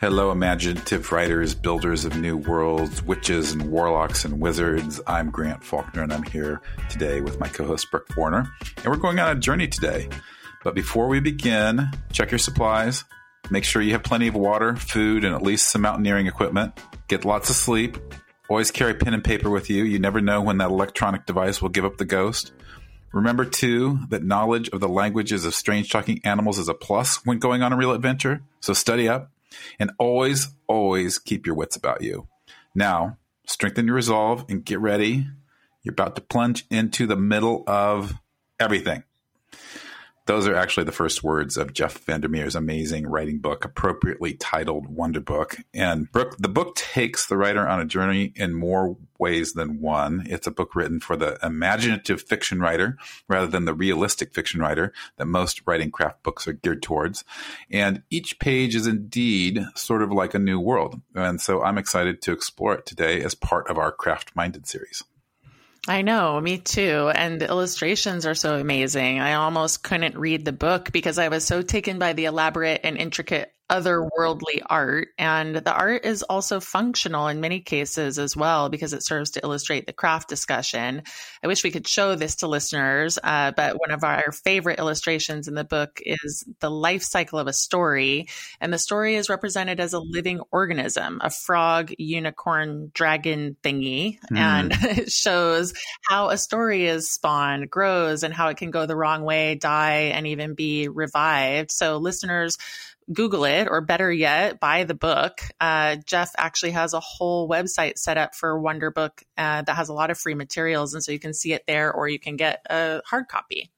Hello, imaginative writers, builders of new worlds, witches and warlocks and wizards. I'm Grant Faulkner, and I'm here today with my co host, Brooke Warner. And we're going on a journey today. But before we begin, check your supplies. Make sure you have plenty of water, food, and at least some mountaineering equipment. Get lots of sleep. Always carry pen and paper with you. You never know when that electronic device will give up the ghost. Remember, too, that knowledge of the languages of strange talking animals is a plus when going on a real adventure. So study up and always, always keep your wits about you. Now, strengthen your resolve and get ready. You're about to plunge into the middle of everything. Those are actually the first words of Jeff Vandermeer's amazing writing book, appropriately titled Wonder Book. And Brooke, the book takes the writer on a journey in more ways than one. It's a book written for the imaginative fiction writer rather than the realistic fiction writer that most writing craft books are geared towards. And each page is indeed sort of like a new world. And so I'm excited to explore it today as part of our Craft Minded series. I know, me too. And the illustrations are so amazing. I almost couldn't read the book because I was so taken by the elaborate and intricate otherworldly art. And the art is also functional in many cases as well because it serves to illustrate the craft discussion. I wish we could show this to listeners, uh, but one of our favorite illustrations in the book is the life cycle of a story. And the story is represented as a living organism, a frog, unicorn, dragon thingy. Mm. And it shows how a story is spawned, grows, and how it can go the wrong way, die, and even be revived. So listeners, Google it, or better yet, buy the book. Uh, Jeff actually has a whole website set up for Wonder Book uh, that has a lot of free materials. And so you can see it there, or you can get a hard copy.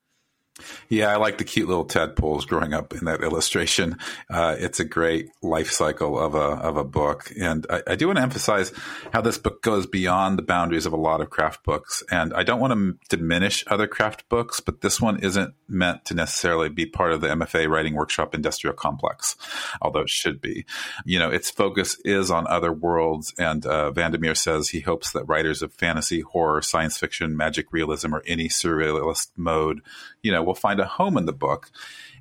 Yeah, I like the cute little tadpoles growing up in that illustration. Uh, it's a great life cycle of a of a book, and I, I, do want to emphasize how this book goes beyond the boundaries of a lot of craft books. And I don't want to diminish other craft books, but this one isn't meant to necessarily be part of the MFA Writing Workshop Industrial Complex, although it should be. You know, its focus is on other worlds, and uh, Vandermeer says he hopes that writers of fantasy, horror, science fiction, magic realism, or any surrealist mode, you know, will find a home in the book.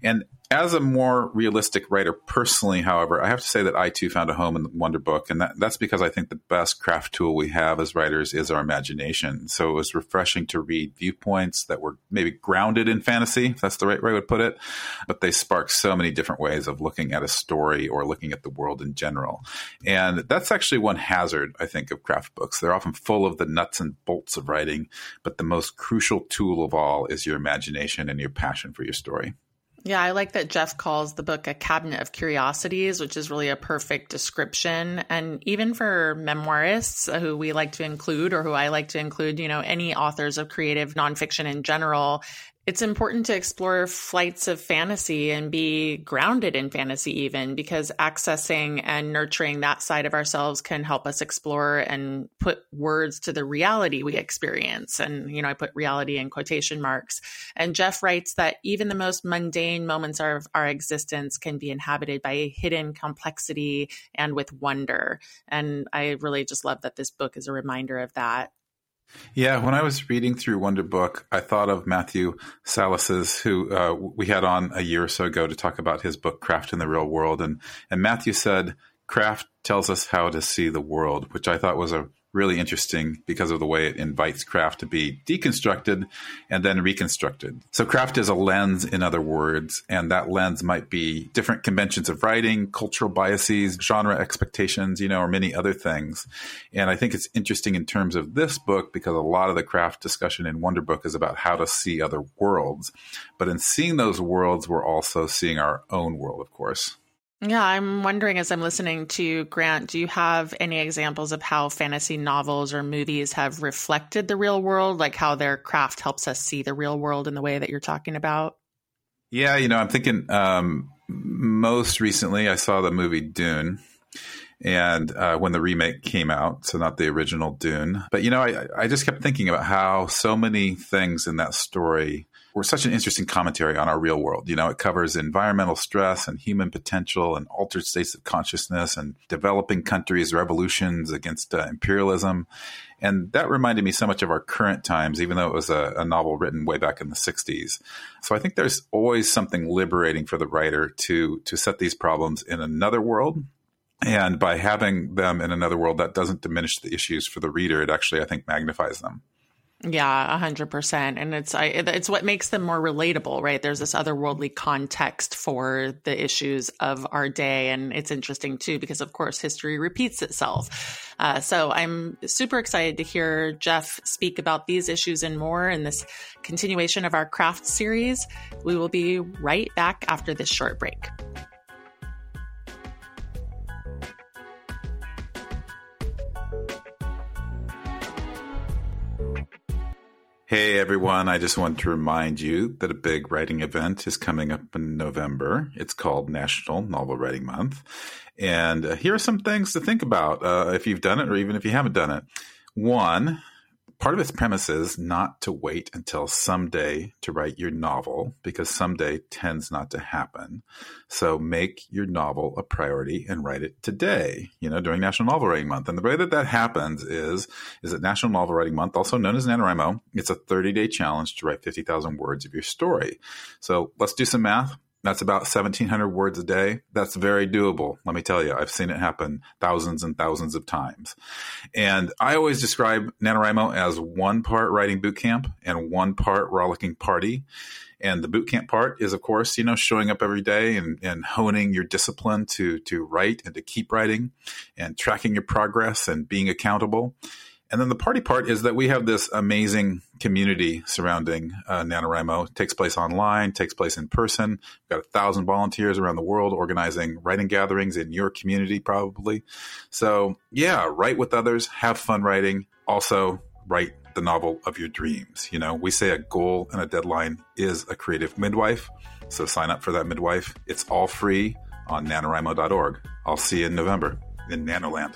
And as a more realistic writer personally, however, I have to say that I too found a home in the Wonder Book. And that, that's because I think the best craft tool we have as writers is our imagination. So it was refreshing to read viewpoints that were maybe grounded in fantasy, if that's the right way I would put it. But they spark so many different ways of looking at a story or looking at the world in general. And that's actually one hazard, I think, of craft books. They're often full of the nuts and bolts of writing, but the most crucial tool of all is your imagination and your passion for your story. Yeah, I like that Jeff calls the book a cabinet of curiosities, which is really a perfect description. And even for memoirists who we like to include, or who I like to include, you know, any authors of creative nonfiction in general, it's important to explore flights of fantasy and be grounded in fantasy even because accessing and nurturing that side of ourselves can help us explore and put words to the reality we experience. And you know i put reality in quotation marks. And jeff writes that even the most mundane moments of our existence can be inhabited by hidden complexity and with wonder. And i really just love that this book is a reminder of that yeah, when I was reading through Wonder Book, I thought of Matthew Salesses, who uh, we had on a year or so ago to talk about his book Craft in the Real World, and and Matthew said, "Craft tells us how to see the world," which I thought was a really interesting because of the way it invites craft to be deconstructed and then reconstructed. So, craft is a lens, in other words, and that lens might be different conventions of writing, cultural biases, genre expectations, you know, or many other things. And I think it's interesting in terms of this book because a lot of the craft discussion in Wonder Book is about how to see other worlds. But in seeing those worlds, we're also seeing our own world, of course. Yeah, I'm wondering as I'm listening to Grant, do you have any examples of how fantasy novels or movies have reflected the real world, like how their craft helps us see the real world in the way that you're talking about? Yeah, you know, I'm thinking um, most recently I saw the movie Dune. And uh, when the remake came out, so not the original Dune, but you know, I, I just kept thinking about how so many things in that story were such an interesting commentary on our real world. You know, it covers environmental stress and human potential and altered states of consciousness and developing countries' revolutions against uh, imperialism. And that reminded me so much of our current times, even though it was a, a, novel written way back in the 60s. So I think there's always something liberating for the writer to, to set these problems in another world. And by having them in another world, that doesn't diminish the issues for the reader. It actually, I think, magnifies them. Yeah, a hundred percent. And it's, I, it's what makes them more relatable, right? There's this otherworldly context for the issues of our day. And it's interesting too, because of course history repeats itself. Uh, so I'm super excited to hear Jeff speak about these issues and more in this continuation of our craft series. We will be right back after this short break. Hey everyone, I just want to remind you that a big writing event is coming up in November. It's called National Novel Writing Month. And uh, here are some things to think about uh, if you've done it or even if you haven't done it. One, part of its premise is not to wait until someday to write your novel because someday tends not to happen. So make your novel a priority and write it today, you know, during National Novel Writing Month. And the way that that happens is, is that National Novel Writing Month, also known as NaNoWriMo, it's a 30 day challenge to write 50,000 words of your story. So let's do some math. That's about 1,700 words a day. That's very doable. Let me tell you, I've seen it happen thousands and thousands of times. And I always describe NaNoWriMo as one part writing boot camp and one part rollicking party. And the boot camp part is, of course, you know, showing up every day and, and honing your discipline to, to write and to keep writing and tracking your progress and being accountable. And then the party part is that we have this amazing community surrounding uh, NaNoWriMo. It takes place online, takes place in person. We've got a thousand volunteers around the world organizing writing gatherings in your community, probably. So, yeah, write with others, have fun writing. Also, write the novel of your dreams. You know, we say a goal and a deadline is a creative midwife. So, sign up for that midwife. It's all free on nanowrimo.org. I'll see you in November in Nanoland.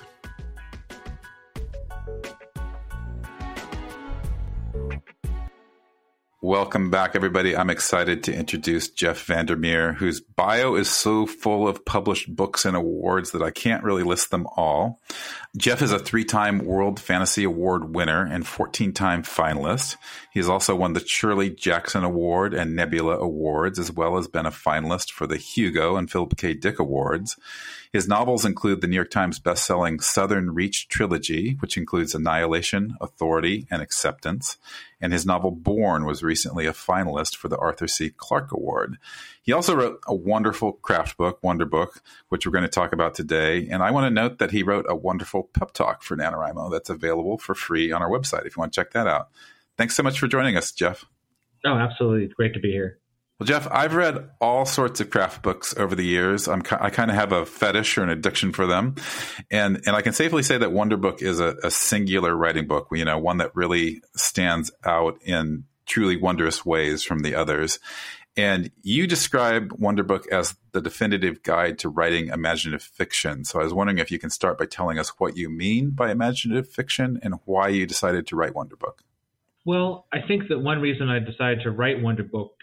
Welcome back, everybody. I'm excited to introduce Jeff Vandermeer, whose bio is so full of published books and awards that I can't really list them all. Jeff is a three time World Fantasy Award winner and 14 time finalist. He has also won the Shirley Jackson Award and Nebula Awards, as well as been a finalist for the Hugo and Philip K. Dick Awards. His novels include the New York Times bestselling Southern Reach trilogy, which includes Annihilation, Authority, and Acceptance. And his novel Borne was recently a finalist for the Arthur C. Clarke Award. He also wrote a wonderful craft book, Wonder Book, which we're going to talk about today. And I want to note that he wrote a wonderful pep talk for NaNoWriMo that's available for free on our website if you want to check that out. Thanks so much for joining us, Jeff. Oh, absolutely. It's great to be here. Well, Jeff, I've read all sorts of craft books over the years. I'm, I kind of have a fetish or an addiction for them, and and I can safely say that Wonder Book is a, a singular writing book. You know, one that really stands out in truly wondrous ways from the others. And you describe Wonder Book as the definitive guide to writing imaginative fiction. So I was wondering if you can start by telling us what you mean by imaginative fiction and why you decided to write Wonder Book. Well, I think that one reason I decided to write Wonder Book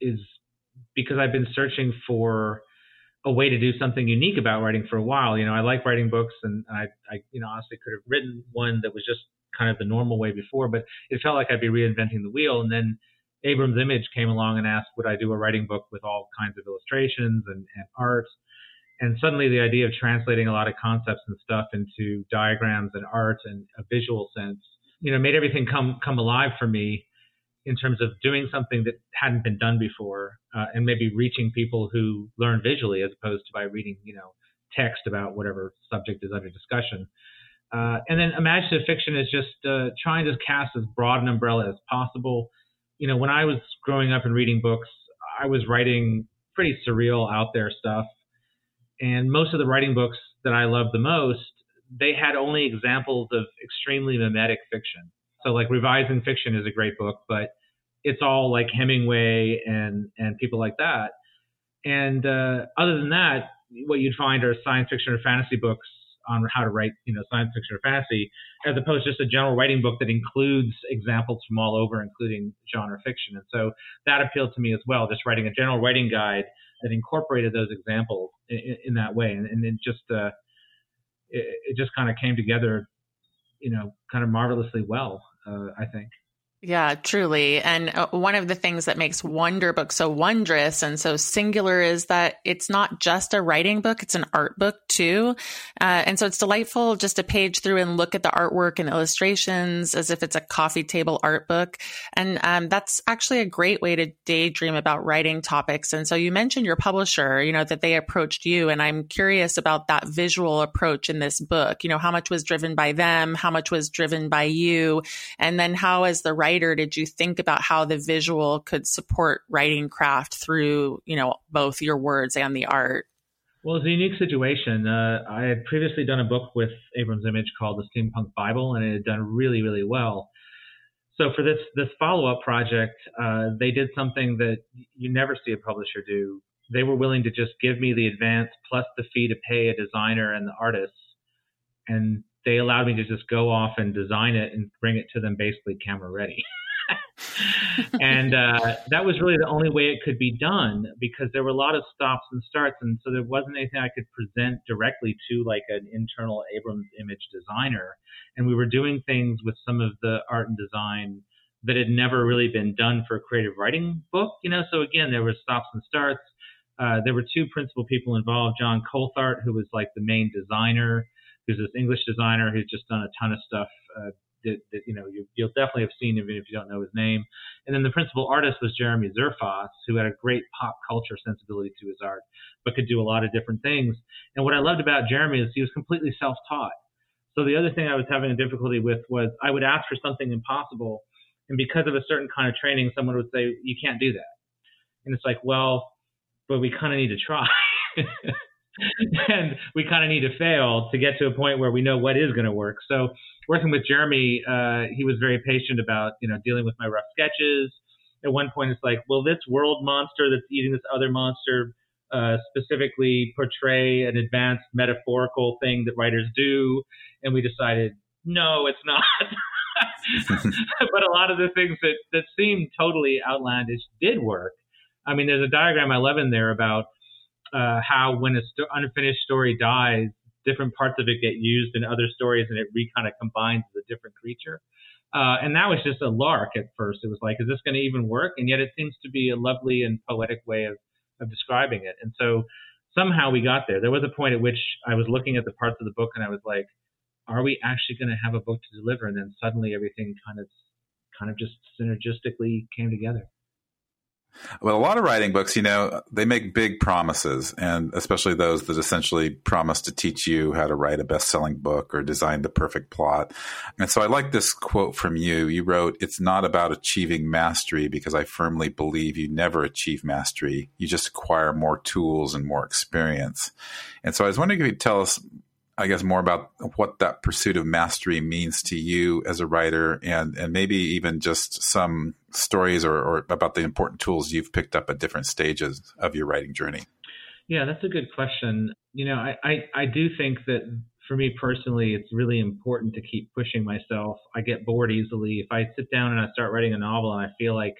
is because I've been searching for a way to do something unique about writing for a while. You know, I like writing books, and I, I, you know, honestly could have written one that was just kind of the normal way before, but it felt like I'd be reinventing the wheel. And then Abrams Image came along and asked, would I do a writing book with all kinds of illustrations and, and art? And suddenly the idea of translating a lot of concepts and stuff into diagrams and art and a visual sense, you know, made everything come come alive for me in terms of doing something that hadn't been done before uh, and maybe reaching people who learn visually as opposed to by reading, you know, text about whatever subject is under discussion. Uh, and then imaginative fiction is just uh, trying to cast as broad an umbrella as possible. You know, when I was growing up and reading books, I was writing pretty surreal, out there stuff. And most of the writing books that I loved the most, they had only examples of extremely mimetic fiction. So like revising fiction is a great book, but it's all like Hemingway and and people like that. And uh, other than that, what you'd find are science fiction or fantasy books on how to write, you know, science fiction or fantasy, as opposed to just a general writing book that includes examples from all over, including genre fiction. And so that appealed to me as well, just writing a general writing guide that incorporated those examples in, in that way. And, and it just, uh, it, it just kind of came together, you know, kind of marvelously well, Uh, I think. Yeah, truly. And uh, one of the things that makes Wonder Book so wondrous and so singular is that it's not just a writing book, it's an art book too. Uh, and so it's delightful just to page through and look at the artwork and illustrations as if it's a coffee table art book. And um, that's actually a great way to daydream about writing topics. And so you mentioned your publisher, you know, that they approached you. And I'm curious about that visual approach in this book. You know, how much was driven by them? How much was driven by you? And then how, as the writer, writer did you think about how the visual could support writing craft through, you know, both your words and the art? Well, it's a unique situation. Uh, I had previously done a book with Abrams Image called The Steampunk Bible, and it had done really, really well. So for this this follow up project, uh, they did something that you never see a publisher do. They were willing to just give me the advance plus the fee to pay a designer and the artists, and they allowed me to just go off and design it and bring it to them basically camera ready. and uh, that was really the only way it could be done because there were a lot of stops and starts, and so there wasn't anything I could present directly to like an internal Abrams image designer. And we were doing things with some of the art and design that had never really been done for a creative writing book, you know. So again, there were stops and starts. Uh, there were two principal people involved: John Coulthart, who was like the main designer who's this English designer who's just done a ton of stuff uh, that, that, you know you, will definitely have seen even if you don't know his name. And then the principal artist was Jeremy Zerfoss, who had a great pop culture sensibility to his art, but could do a lot of different things. And what I loved about Jeremy is he was completely self-taught. So the other thing I was having a difficulty with was I would ask for something impossible, and because of a certain kind of training, someone would say you can't do that, and it's like, well, but we kind of need to try. and we kind of need to fail to get to a point where we know what is going to work. So working with Jeremy, uh, he was very patient about you know dealing with my rough sketches. At one point, it's like, will this world monster that's eating this other monster uh, specifically portray an advanced metaphorical thing that writers do? And we decided, no, it's not. but a lot of the things that that seemed totally outlandish did work. I mean, there's a diagram I love in there about uh, how when a sto- unfinished story dies, different parts of it get used in other stories, and it re kind of combines as a different creature. Uh, and that was just a lark at first. It was like, is this going to even work? And yet it seems to be a lovely and poetic way of, of describing it. And so somehow we got there. There was a point at which I was looking at the parts of the book and I was like, are we actually going to have a book to deliver? And then suddenly everything kind of, kind of just synergistically came together. Well, a lot of writing books, you know, they make big promises, and especially those that essentially promise to teach you how to write a best selling book or design the perfect plot. And so I like this quote from you. You wrote, It's not about achieving mastery because I firmly believe you never achieve mastery. You just acquire more tools and more experience. And so I was wondering if you could tell us I guess more about what that pursuit of mastery means to you as a writer, and and maybe even just some stories or, or about the important tools you've picked up at different stages of your writing journey. Yeah, that's a good question. You know, I, I, I do think that for me personally, it's really important to keep pushing myself. I get bored easily. If I sit down and I start writing a novel and I feel like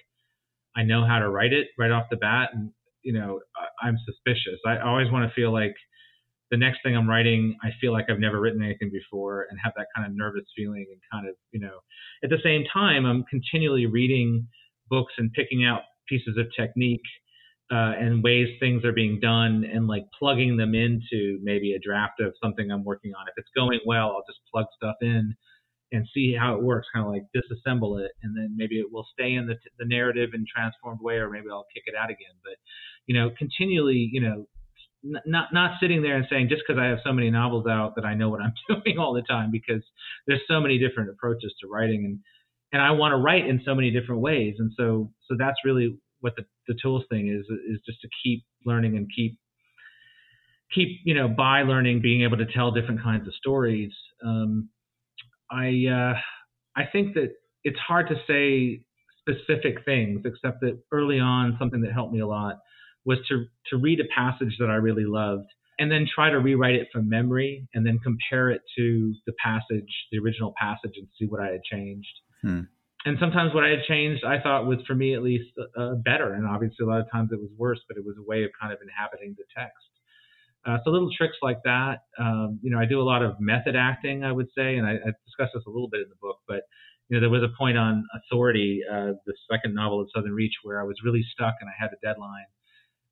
I know how to write it right off the bat, and you know, I, I'm suspicious. I always want to feel like the next thing I'm writing, I feel like I've never written anything before and have that kind of nervous feeling and kind of, you know, at the same time, I'm continually reading books and picking out pieces of technique uh, and ways things are being done and like plugging them into maybe a draft of something I'm working on. If it's going well, I'll just plug stuff in and see how it works, kind of like disassemble it, and then maybe it will stay in the, the narrative in transformed way, or maybe I'll kick it out again. But you know, continually, you know, not not sitting there and saying just because I have so many novels out that I know what I'm doing all the time because there's so many different approaches to writing and and I want to write in so many different ways. And so so that's really what the the tools thing is is just to keep learning and keep keep you know by learning being able to tell different kinds of stories. Um, I uh, I think that it's hard to say specific things except that early on something that helped me a lot was to to read a passage that I really loved and then try to rewrite it from memory and then compare it to the passage, the original passage, and see what I had changed. Hmm. And sometimes what I had changed, I thought was for me at least uh, better. And obviously, a lot of times it was worse, but it was a way of kind of inhabiting the text. Uh, so little tricks like that. Um, you know, I do a lot of method acting, I would say, and I, I discuss this a little bit in the book. But you know, there was a point on Authority, uh, the second novel of Southern Reach, where I was really stuck and I had a deadline.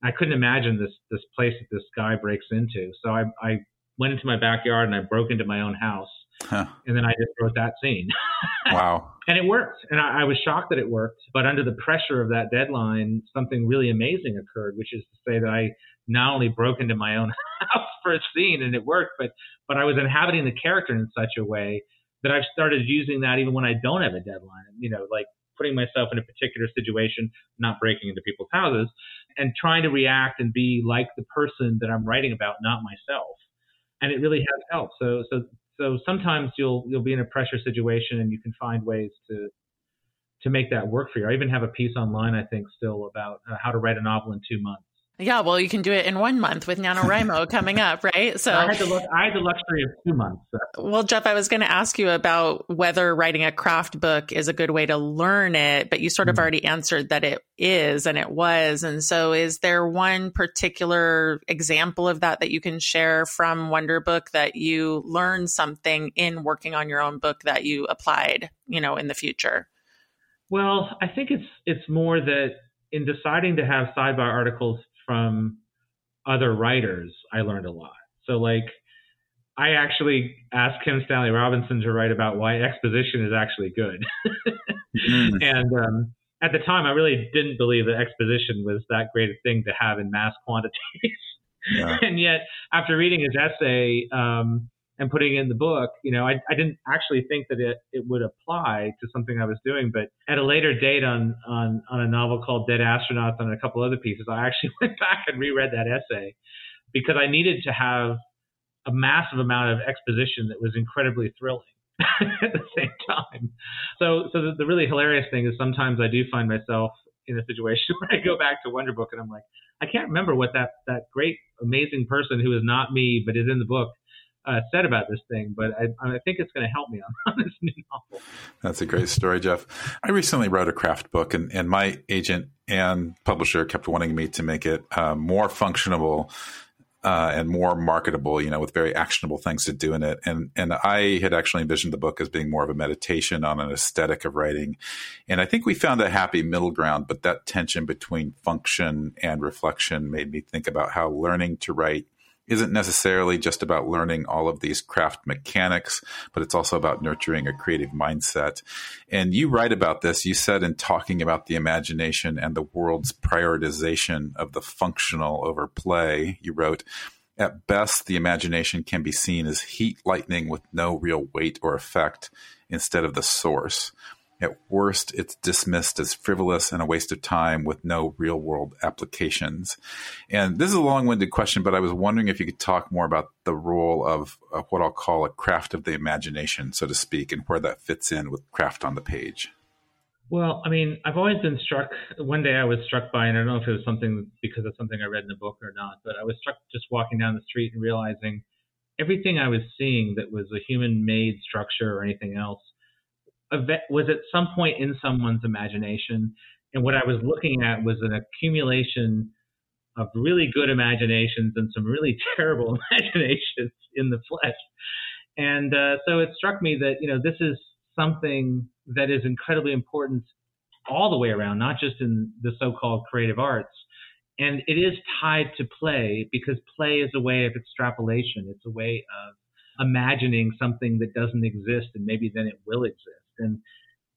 I couldn't imagine this this place that this guy breaks into. So I, I went into my backyard and I broke into my own house, huh. and then I just wrote that scene. wow! and it worked, and I, I was shocked that it worked. But under the pressure of that deadline, something really amazing occurred, which is to say that I not only broke into my own house for a scene and it worked, but but I was inhabiting the character in such a way that I've started using that even when I don't have a deadline. You know, like putting myself in a particular situation, not breaking into people's houses, and trying to react and be like the person that I'm writing about, not myself. And it really has helped. So so so sometimes you'll you'll be in a pressure situation and you can find ways to to make that work for you. I even have a piece online, I think, still about uh, how to write a novel in two months. Yeah, well, you can do it in one month with NaNoWriMo coming up, right? So I had, look, I had the luxury of two months. So. Well, Jeff, I was going to ask you about whether writing a craft book is a good way to learn it, but you sort of mm-hmm. already answered that it is and it was. And so, is there one particular example of that that you can share from Wonder Book that you learned something in working on your own book that you applied, you know, in the future? Well, I think it's it's more that in deciding to have sidebar articles from other writers, I learned a lot. So like I actually asked Kim Stanley Robinson to write about why exposition is actually good. mm. And um, at the time, I really didn't believe that exposition was that great a thing to have in mass quantities. Yeah. and yet, after reading his essay, um, and putting in the book, you know, I, I didn't actually think that it, it would apply to something I was doing. But at a later date on, on, on a novel called Dead Astronauts and a couple other pieces, I actually went back and reread that essay because I needed to have a massive amount of exposition that was incredibly thrilling at the same time. So, so the, the really hilarious thing is sometimes I do find myself in a situation where I go back to Wonder Book and I'm like, I can't remember what that, that great, amazing person who is not me, but is in the book uh, said about this thing, but I, I think it's going to help me on, on, this new novel. That's a great story, Jeff. I recently wrote a craft book, and, and my agent and publisher kept wanting me to make it uh, more functional uh, and more marketable, you know, with very actionable things to do in it. And and I had actually envisioned the book as being more of a meditation on an aesthetic of writing. And I think we found a happy middle ground, but that tension between function and reflection made me think about how learning to write isn't necessarily just about learning all of these craft mechanics, but it's also about nurturing a creative mindset. And you write about this. You said in talking about the imagination and the world's prioritization of the functional over play, you wrote, at best, the imagination can be seen as heat lightning with no real weight or effect instead of the source. At worst, it's dismissed as frivolous and a waste of time with no real world applications. And this is a long winded question, but I was wondering if you could talk more about the role of, of, what I'll call a craft of the imagination, so to speak, and where that fits in with craft on the page. Well, I mean, I've always been struck. One day I was struck by, and I don't know if it was something because of something I read in the book or not, but I was struck just walking down the street and realizing everything I was seeing that was a human made structure or anything else was at some point in someone's imagination. And what I was looking at was an accumulation of really good imaginations and some really terrible imaginations in the flesh. And uh, so it struck me that, you know, this is something that is incredibly important all the way around, not just in the so called creative arts. And it is tied to play because play is a way of extrapolation. It's a way of imagining something that doesn't exist and maybe then it will exist. And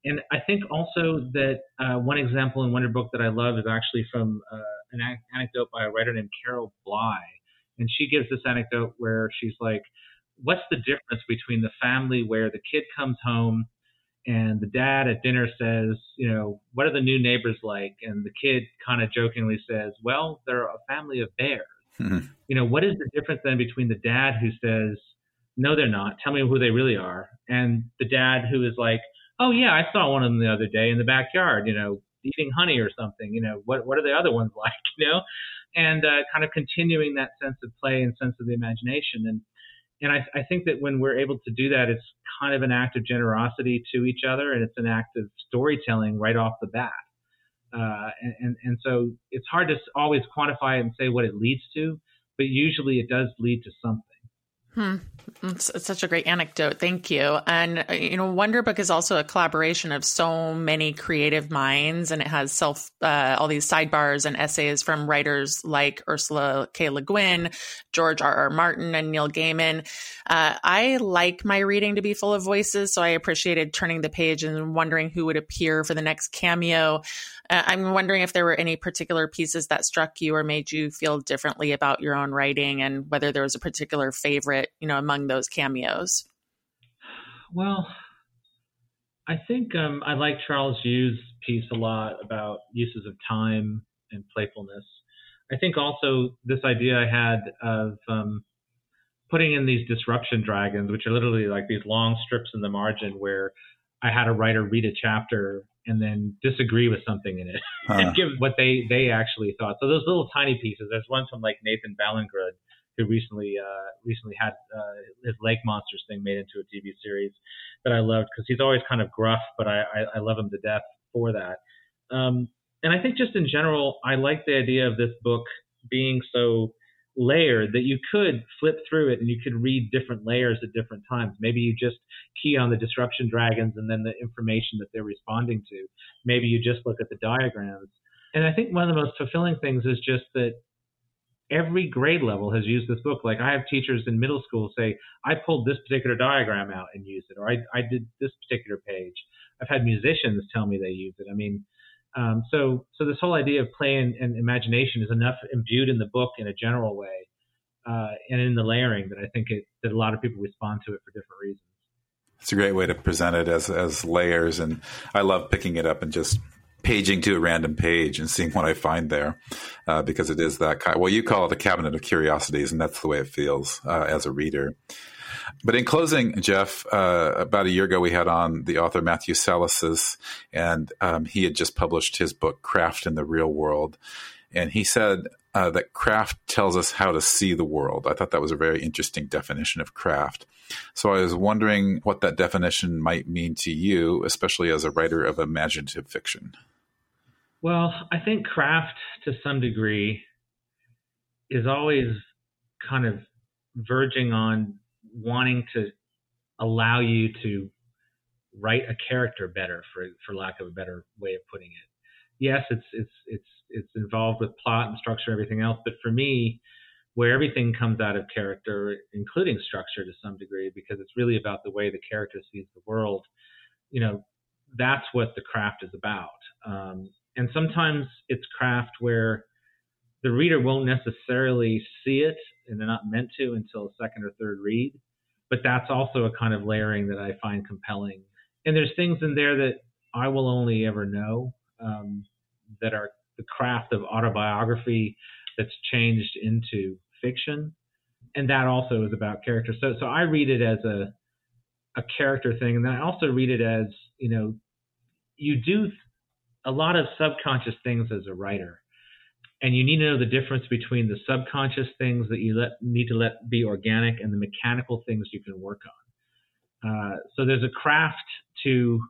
and I think also that uh, one example in Wonder Book that I love is actually from uh, an anecdote by a writer named Carol Bly, and she gives this anecdote where she's like, "What's the difference between the family where the kid comes home?" And the dad at dinner says, you know, what are the new neighbors like? And the kid kind of jokingly says, well, they're a family of bears. Mm-hmm. You know, what is the difference then between the dad who says, no, they're not. Tell me who they really are. And the dad who is like, oh yeah, I saw one of them the other day in the backyard. You know, eating honey or something. You know, what what are the other ones like? You know, and uh, kind of continuing that sense of play and sense of the imagination. And and I, I think that when we're able to do that, it's kind of an act of generosity to each other, and it's an act of storytelling right off the bat. Uh, and, and, and so it's hard to always quantify and say what it leads to, but usually it does lead to something. Hmm. It's, it's, such a great anecdote. Thank you. And, uh, you know, Wonder Book is also a collaboration of so many creative minds, and it has self, uh, all these sidebars and essays from writers like Ursula K. Le Guin, George R. R. Martin, and Neil Gaiman. Uh, I like my reading to be full of voices, so I appreciated turning the page and wondering who would appear for the next cameo. Uh, I'm wondering if there were any particular pieces that struck you or made you feel differently about your own writing, and whether there was a particular favorite, you know, among those cameos. Well, I think um, I like Charles Yu's piece a lot about uses of time and playfulness. I think also this idea I had of um, putting in these disruption dragons, which are literally like these long strips in the margin where I had a writer read a chapter and then disagree with something in it huh. and give what they they actually thought. So those little tiny pieces. There's one from like Nathan Ballingrud who recently uh, recently had uh, his Lake Monsters thing made into a TV series that I loved because he's always kind of gruff, but I, I, I love him to death for that. Um, and I think just in general, I like the idea of this book being so layered that you could flip through it and you could read different layers at different times. Maybe you just key on the disruption dragons and then the information that they're responding to. Maybe you just look at the diagrams. And I think one of the most fulfilling things is just that every grade level has used this book. Like I have teachers in middle school say, I pulled this particular diagram out and used it, or I, I did this particular page. I've had musicians tell me they use it. I mean, um, so, so this whole idea of play and, and, imagination is enough imbued in the book in a general way, uh, and in the layering that I think it, that a lot of people respond to it for different reasons. It's a great way to present it as as layers, and I love picking it up and just paging to a random page and seeing what I find there, uh, because it is that kind. Well, you call it a cabinet of curiosities, and that's the way it feels uh, as a reader. But in closing, Jeff, uh, about a year ago, we had on the author Matthew Salesses, and um, he had just published his book, Craft in the Real World. And he said uh, that craft tells us how to see the world. I thought that was a very interesting definition of craft. So I was wondering what that definition might mean to you, especially as a writer of imaginative fiction. Well, I think craft to some degree is always kind of verging on wanting to allow you to write a character better for for lack of a better way of putting it. Yes, it's it's it's it's involved with plot and structure and everything else, but for me, where everything comes out of character, including structure to some degree, because it's really about the way the character sees the world. You know, that's what the craft is about. Um, and sometimes it's craft where the reader won't necessarily see it and they're not meant to until a second or third read. But that's also a kind of layering that I find compelling. And there's things in there that I will only ever know um, that are the craft of autobiography that's changed into fiction. And that also is about character. So, so I read it as a, a character thing. And then I also read it as, you know, you do a lot of subconscious things as a writer and you need to know the difference between the subconscious things that you let need to let be organic and the mechanical things you can work on. Uh, so there's a craft to,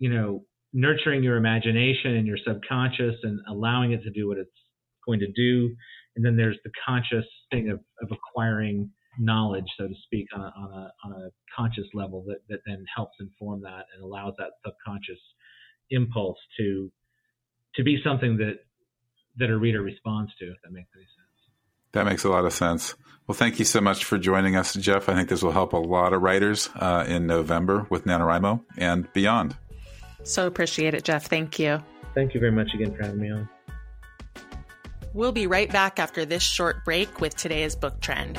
you know, nurturing your imagination and your subconscious and allowing it to do what it's going to do. And then there's the conscious thing of, of acquiring knowledge, so to speak, on a, on a, on a conscious level that, that then helps inform that and allows that subconscious impulse to to be something that that a reader responds to, if that makes any sense. That makes a lot of sense. Well, thank you so much for joining us, Jeff. I think this will help a lot of writers uh, in November with NaNoWriMo and beyond. So appreciate it, Jeff. Thank you. Thank you very much again for having me on. We'll be right back after this short break with today's book trend.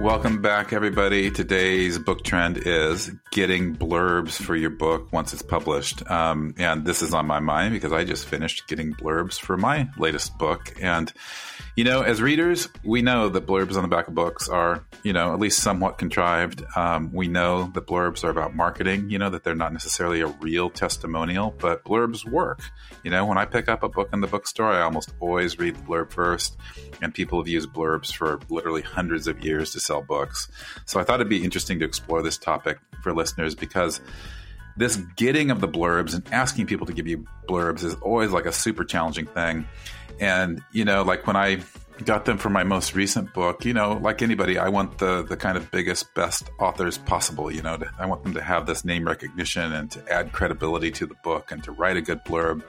Welcome back, everybody. Today's book trend is getting blurbs for your book once it's published. Um, and this is on my mind because I just finished getting blurbs for my latest book. And, you know, as readers, we know that blurbs on the back of books are, you know, at least somewhat contrived. Um, we know that blurbs are about marketing, you know, that they're not necessarily a real testimonial, but blurbs work. You know, when I pick up a book in the bookstore, I almost always read the blurb first. And people have used blurbs for literally hundreds of years to sell books. So I thought it'd be interesting to explore this topic for listeners because this getting of the blurbs and asking people to give you blurbs is always like a super challenging thing. And, you know, like when I got them for my most recent book, you know, like anybody, I want the the kind of biggest, best authors possible. You know, to, I want them to have this name recognition and to add credibility to the book and to write a good blurb.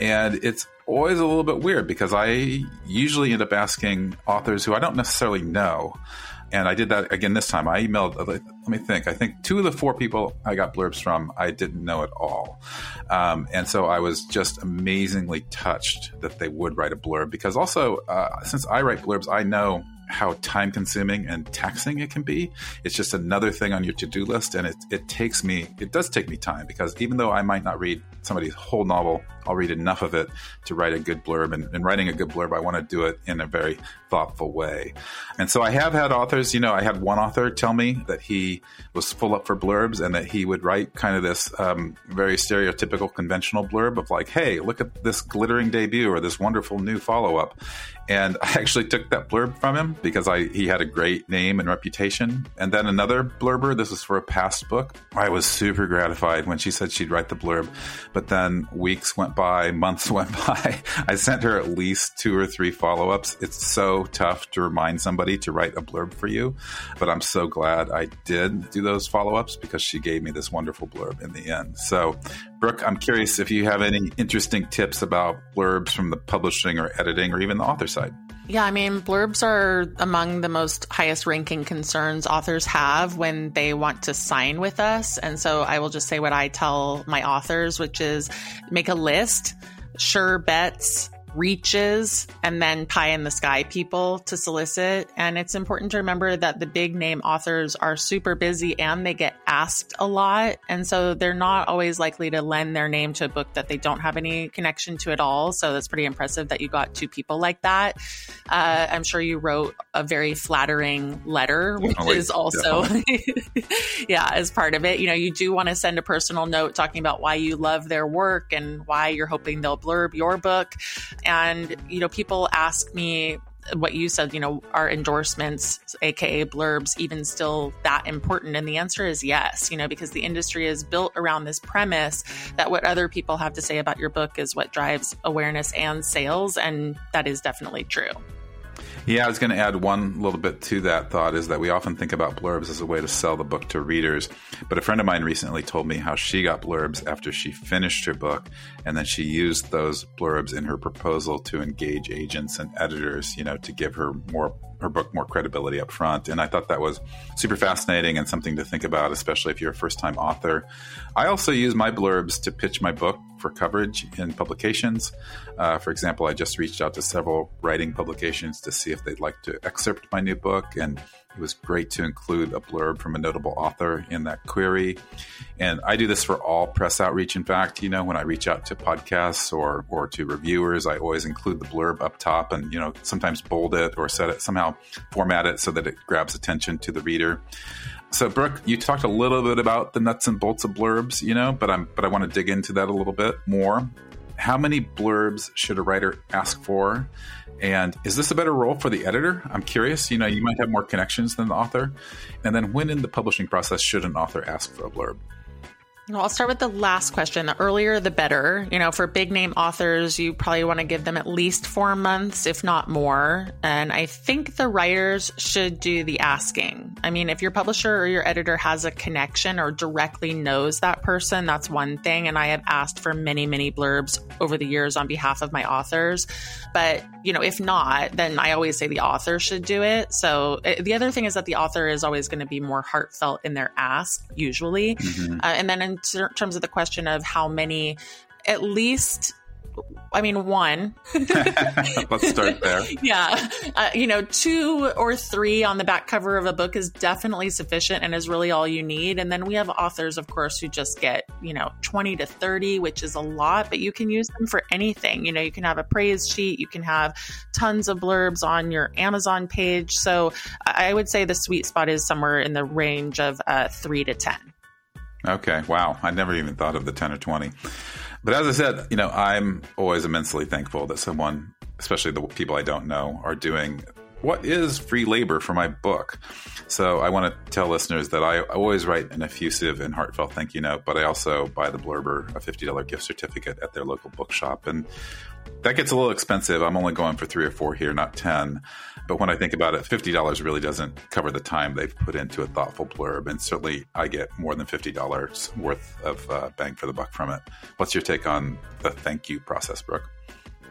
And it's always a little bit weird because I usually end up asking authors who I don't necessarily know and I did that again this time. I emailed, uh, let me think, I think two of the four people I got blurbs from, I didn't know at all. Um, and so I was just amazingly touched that they would write a blurb because also, uh, since I write blurbs, I know how time consuming and taxing it can be. It's just another thing on your to do list. And it, it takes me, it does take me time because even though I might not read somebody's whole novel, I'll read enough of it to write a good blurb. And, writing a good blurb, I want to do it in a very thoughtful way. And so I have had authors, you know, I had one author tell me that he was full up for blurbs and that he would write kind of this um, very stereotypical conventional blurb of like, hey, look at this glittering debut or this wonderful new follow up. And I actually took that blurb from him because I he had a great name and reputation. And then another blurber, this was for a past book. I was super gratified when she said she'd write the blurb. But then weeks went by, months went by. I sent her at least two or three follow ups. It's so tough to remind somebody to write a blurb for you. But I'm so glad I did do those follow ups because she gave me this wonderful blurb in the end. So, Brooke, I'm curious if you have any interesting tips about blurbs from the publishing or editing or even the author side. Yeah, I mean, blurbs are among the most highest ranking concerns authors have when they want to sign with us. And so I will just say what I tell my authors, which is make a list, sure bets, reaches and then pie in the sky people to solicit. And it's important to remember that the big name authors are super busy and they get asked a lot. And so they're not always likely to lend their name to a book that they don't have any connection to at all. So that's pretty impressive that you got two people like that. Uh, I'm sure you wrote a very flattering letter, which oh, is also, yeah, as part of it. You know, you do want to send a personal note talking about why you love their work and why you're hoping they'll blurb your book. And, you know, people ask me what you said, you know, are endorsements, aka blurbs, even still that important? And the answer is yes, you know, because the industry is built around this premise that what other people have to say about your book is what drives awareness and sales. And that is definitely true. Yeah, I was going to add one little bit to that thought is that we often think about blurbs as a way to sell the book to readers. But a friend of mine recently told me how she got blurbs after she finished her book, and then she used those blurbs in her proposal to engage agents and editors, you know, to give her more her book more credibility up front. And I thought that was super fascinating and something to think about, especially if you're a first time author. I also use my blurbs to pitch my book for coverage in publications. Uh, for example, I just reached out to several writing publications to see if they'd like to excerpt my new book. And it was great to include a blurb from a notable author in that query. And I do this for all press outreach. In fact, you know, when I reach out to podcasts or, or to reviewers, I always include the blurb up top and, you know, sometimes bold it or set it somehow format it so that it grabs attention to the reader. So, Brooke, you talked a little bit about the nuts and bolts of blurbs, you know, but I'm but I want to dig into that a little bit more. How many blurbs should a writer ask for? And is this a better role for the editor? I'm curious. You know, you might have more connections than the author. And then when in the publishing process should an author ask for a blurb? Well, I'll start with the last question. The earlier, the better. You know, for big name authors, you probably want to give them at least four months, if not more. And I think the writers should do the asking. I mean, if your publisher or your editor has a connection or directly knows that person, that's one thing. And I have asked for many, many blurbs over the years on behalf of my authors. But, you know, if not, then I always say the author should do it. So eh, the other thing is that the author is always going to be more heartfelt in their ask, usually. Mm-hmm. Uh, and then in terms of the question of how many, at least I mean, one. Let's start there. yeah. Uh, you know, two or three on the back cover of a book is definitely sufficient and is really all you need. And then we have authors, of course, who just get, you know, 20 to 30, which is a lot, but you can use them for anything. You know, you can have a praise sheet, you can have tons of blurbs on your Amazon page. So I would say the sweet spot is somewhere in the range of uh, three to 10. Okay. Wow. I never even thought of the 10 or 20. But as I said, you know, I'm always immensely thankful that someone, especially the people I don't know, are doing what is free labor for my book. So I want to tell listeners that I always write an effusive and heartfelt thank you note, but I also buy the blurber a $50 gift certificate at their local bookshop. And that gets a little expensive. I'm only going for three or four here, not 10. But when I think about it, $50 really doesn't cover the time they've put into a thoughtful blurb. And certainly I get more than $50 worth of uh, bang for the buck from it. What's your take on the thank you process, Brooke?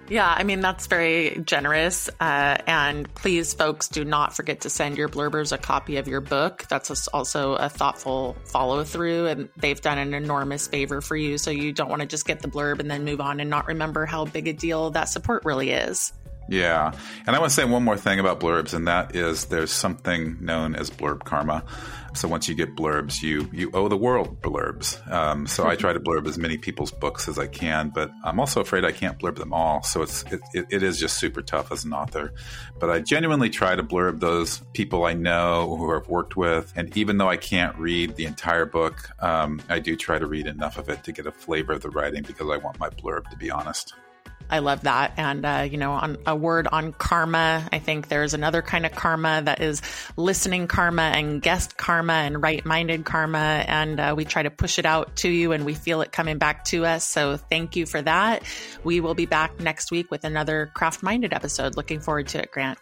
Yeah, I mean, that's very generous. Uh, and please, folks, do not forget to send your blurbers a copy of your book. That's also a thoughtful follow through, and they've done an enormous favor for you. So you don't want to just get the blurb and then move on and not remember how big a deal that support really is. Yeah. And I want to say one more thing about blurbs, and that is there's something known as blurb karma. So once you get blurbs, you you owe the world blurbs. Um, so I try to blurb as many people's books as I can, but I'm also afraid I can't blurb them all. So it's it, it, it is just super tough as an author. But I genuinely try to blurb those people I know who I've worked with, and even though I can't read the entire book, um, I do try to read enough of it to get a flavor of the writing because I want my blurb to be honest. I love that. And, uh, you know, on a word on karma, I think there's another kind of karma that is listening karma and guest karma and right minded karma. And uh, we try to push it out to you and we feel it coming back to us. So thank you for that. We will be back next week with another craft minded episode. Looking forward to it, Grant.